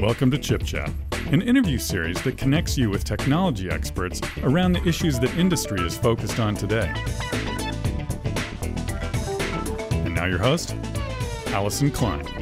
Welcome to Chip Chat, an interview series that connects you with technology experts around the issues that industry is focused on today. And now, your host, Allison Klein.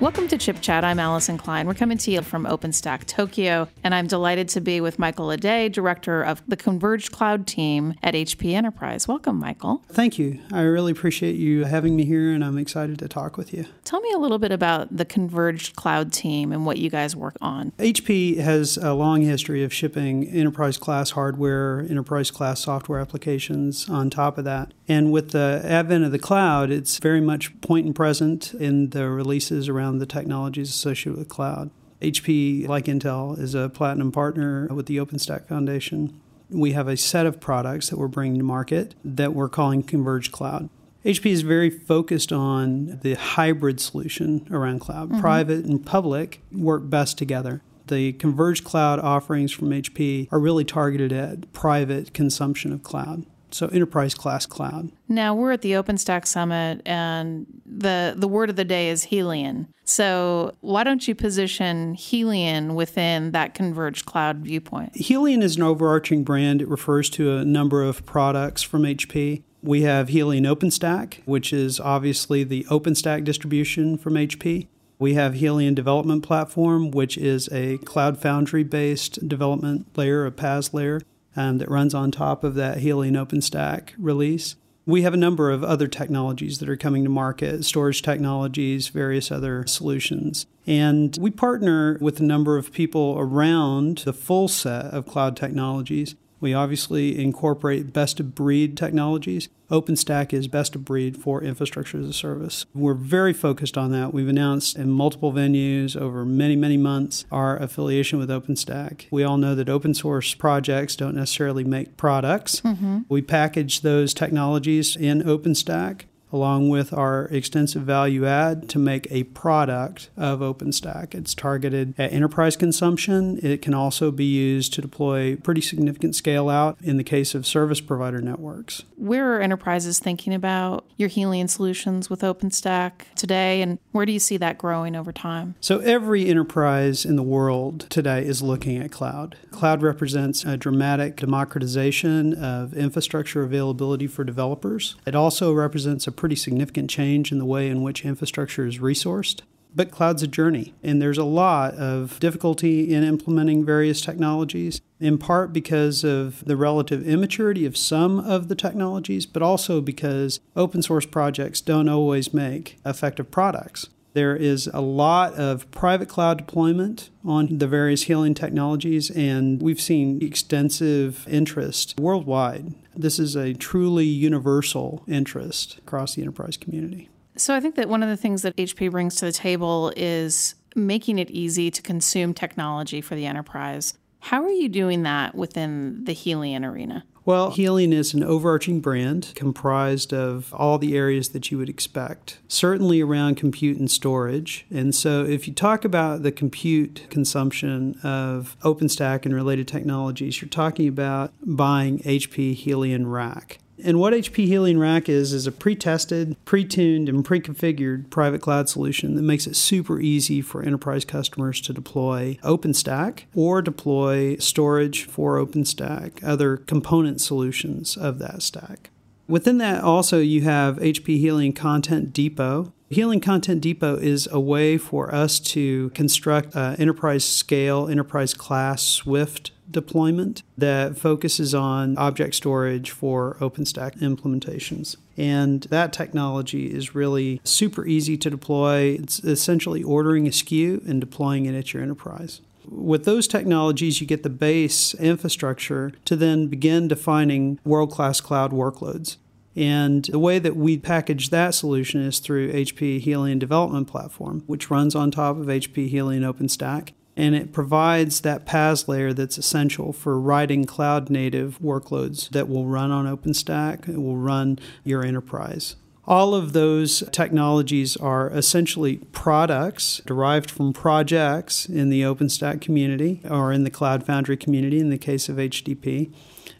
Welcome to Chip Chat. I'm Allison Klein. We're coming to you from OpenStack Tokyo, and I'm delighted to be with Michael Aday, director of the Converged Cloud team at HP Enterprise. Welcome, Michael. Thank you. I really appreciate you having me here, and I'm excited to talk with you. Tell me a little bit about the Converged Cloud team and what you guys work on. HP has a long history of shipping enterprise class hardware, enterprise class software applications on top of that. And with the advent of the cloud, it's very much point and present in the releases around the technologies associated with cloud. HP, like Intel, is a platinum partner with the OpenStack Foundation. We have a set of products that we're bringing to market that we're calling Converged Cloud. HP is very focused on the hybrid solution around cloud. Mm-hmm. Private and public work best together. The converged cloud offerings from HP are really targeted at private consumption of cloud so enterprise class cloud. Now we're at the OpenStack Summit, and the the word of the day is Helion. So why don't you position Helion within that converged cloud viewpoint? Helion is an overarching brand. It refers to a number of products from HP. We have Helion OpenStack, which is obviously the OpenStack distribution from HP. We have Helion Development Platform, which is a Cloud Foundry based development layer, a PaaS layer um, that runs on top of that Helion OpenStack release. We have a number of other technologies that are coming to market, storage technologies, various other solutions. And we partner with a number of people around the full set of cloud technologies we obviously incorporate best of breed technologies. OpenStack is best of breed for infrastructure as a service. We're very focused on that. We've announced in multiple venues over many, many months our affiliation with OpenStack. We all know that open source projects don't necessarily make products. Mm-hmm. We package those technologies in OpenStack along with our extensive value add to make a product of OpenStack. It's targeted at enterprise consumption. It can also be used to deploy pretty significant scale out in the case of service provider networks. Where are enterprises thinking about your Helion solutions with OpenStack today, and where do you see that growing over time? So, every enterprise in the world today is looking at cloud. Cloud represents a dramatic democratization of infrastructure availability for developers. It also represents a pretty significant change in the way in which infrastructure is resourced. But cloud's a journey, and there's a lot of difficulty in implementing various technologies, in part because of the relative immaturity of some of the technologies, but also because open source projects don't always make effective products. There is a lot of private cloud deployment on the various Helion technologies, and we've seen extensive interest worldwide. This is a truly universal interest across the enterprise community. So I think that one of the things that HP brings to the table is making it easy to consume technology for the enterprise. How are you doing that within the Helion arena? Well, Helion is an overarching brand comprised of all the areas that you would expect, certainly around compute and storage. And so, if you talk about the compute consumption of OpenStack and related technologies, you're talking about buying HP Helion Rack. And what HP Helion Rack is, is a pre tested, pre tuned, and pre configured private cloud solution that makes it super easy for enterprise customers to deploy OpenStack or deploy storage for OpenStack, other component solutions of that stack. Within that, also, you have HP Helion Content Depot. Helion Content Depot is a way for us to construct enterprise scale, enterprise class Swift deployment that focuses on object storage for OpenStack implementations. And that technology is really super easy to deploy. It's essentially ordering a SKU and deploying it at your enterprise. With those technologies, you get the base infrastructure to then begin defining world class cloud workloads. And the way that we package that solution is through HP Helion Development Platform, which runs on top of HP Helion OpenStack and it provides that PaaS layer that's essential for writing cloud native workloads that will run on OpenStack, it will run your enterprise. All of those technologies are essentially products derived from projects in the OpenStack community or in the Cloud Foundry community in the case of HDP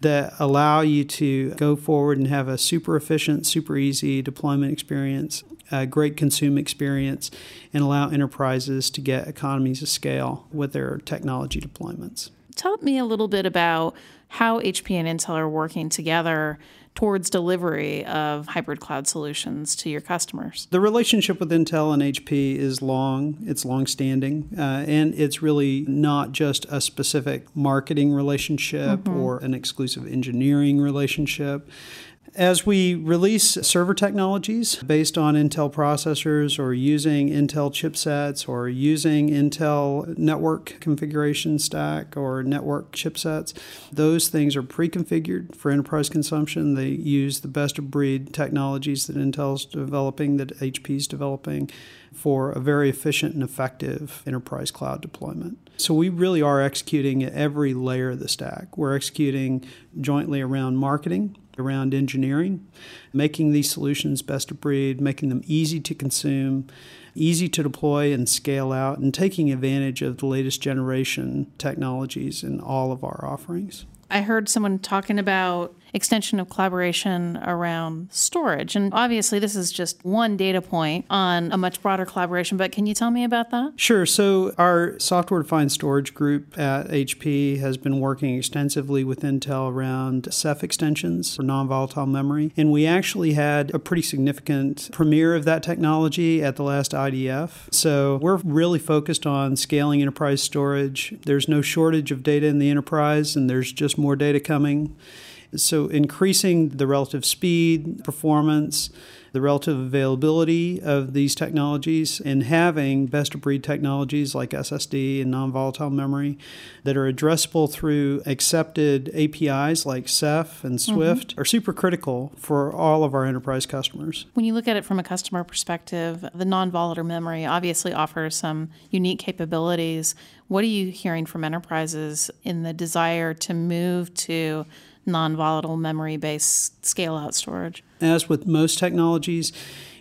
that allow you to go forward and have a super efficient, super easy deployment experience, a great consume experience, and allow enterprises to get economies of scale with their technology deployments. Tell me a little bit about how HP and Intel are working together towards delivery of hybrid cloud solutions to your customers? The relationship with Intel and HP is long, it's long-standing, uh, and it's really not just a specific marketing relationship mm-hmm. or an exclusive engineering relationship. As we release server technologies based on Intel processors or using Intel chipsets or using Intel network configuration stack or network chipsets, those things are pre configured for enterprise consumption. They use the best of breed technologies that Intel's developing, that HP's developing for a very efficient and effective enterprise cloud deployment. So we really are executing at every layer of the stack. We're executing jointly around marketing, around engineering, making these solutions best of breed, making them easy to consume, easy to deploy and scale out, and taking advantage of the latest generation technologies in all of our offerings. I heard someone talking about extension of collaboration around storage. And obviously, this is just one data point on a much broader collaboration, but can you tell me about that? Sure. So, our software defined storage group at HP has been working extensively with Intel around Ceph extensions for non volatile memory. And we actually had a pretty significant premiere of that technology at the last IDF. So, we're really focused on scaling enterprise storage. There's no shortage of data in the enterprise, and there's just more data coming. So, increasing the relative speed, performance, the relative availability of these technologies, and having best of breed technologies like SSD and non volatile memory that are addressable through accepted APIs like Ceph and mm-hmm. Swift mm-hmm. are super critical for all of our enterprise customers. When you look at it from a customer perspective, the non volatile memory obviously offers some unique capabilities. What are you hearing from enterprises in the desire to move to non volatile memory based scale out storage. As with most technologies,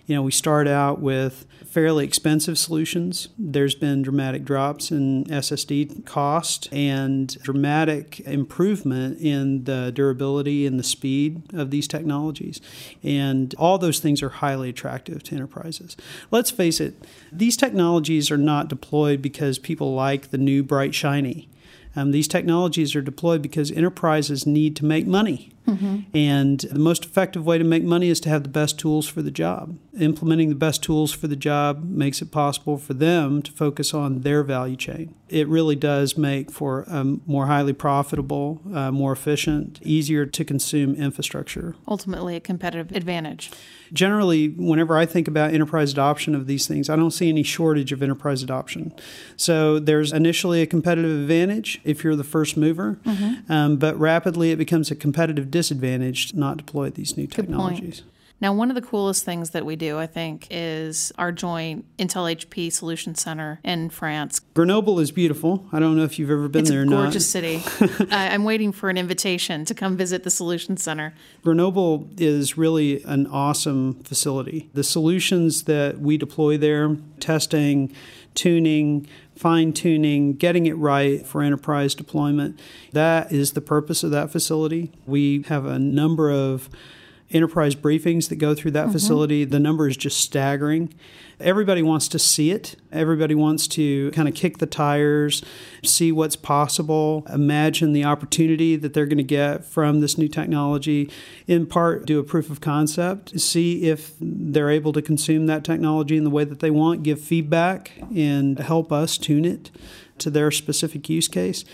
you know, we start out with fairly expensive solutions. There's been dramatic drops in SSD cost and dramatic improvement in the durability and the speed of these technologies. And all those things are highly attractive to enterprises. Let's face it, these technologies are not deployed because people like the new bright shiny. Um, these technologies are deployed because enterprises need to make money. Mm-hmm. And the most effective way to make money is to have the best tools for the job. Implementing the best tools for the job makes it possible for them to focus on their value chain. It really does make for a more highly profitable, uh, more efficient, easier to consume infrastructure. Ultimately, a competitive advantage. Generally, whenever I think about enterprise adoption of these things, I don't see any shortage of enterprise adoption. So there's initially a competitive advantage if you're the first mover, mm-hmm. um, but rapidly it becomes a competitive disadvantage to not deploy these new technologies. Now, one of the coolest things that we do, I think, is our joint Intel HP Solution Center in France. Grenoble is beautiful. I don't know if you've ever been it's there or not. It's a gorgeous city. I'm waiting for an invitation to come visit the Solution Center. Grenoble is really an awesome facility. The solutions that we deploy there, testing, tuning, fine tuning, getting it right for enterprise deployment. That is the purpose of that facility. We have a number of enterprise briefings that go through that mm-hmm. facility. The number is just staggering. Everybody wants to see it. Everybody wants to kind of kick the tires, see what's possible, imagine the opportunity that they're going to get from this new technology. In part, do a proof of concept, see if they're able to consume that technology in the way that they want, give feedback, and help us tune it to their specific use case.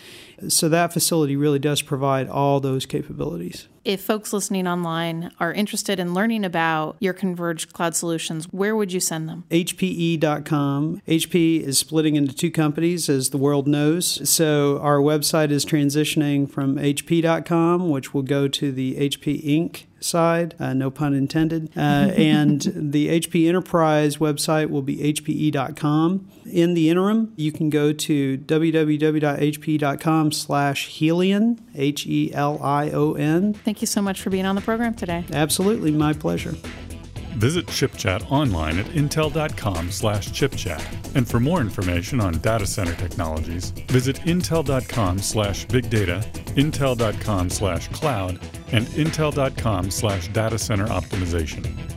So that facility really does provide all those capabilities. If folks listening online are interested in learning about your converged cloud solutions, where would you send them? HPE.com. HP is splitting into two companies, as the world knows. So our website is transitioning from HP.com, which will go to the HP Inc side, uh, no pun intended. Uh, and the HP Enterprise website will be hpe.com. In the interim, you can go to www.hpe.com slash Helion, H-E-L-I-O-N. Thank you so much for being on the program today. Absolutely, my pleasure. Visit ChipChat online at intel.com slash chipchat. And for more information on data center technologies, visit intel.com slash big data, intel.com slash cloud, and intel.com slash data center optimization.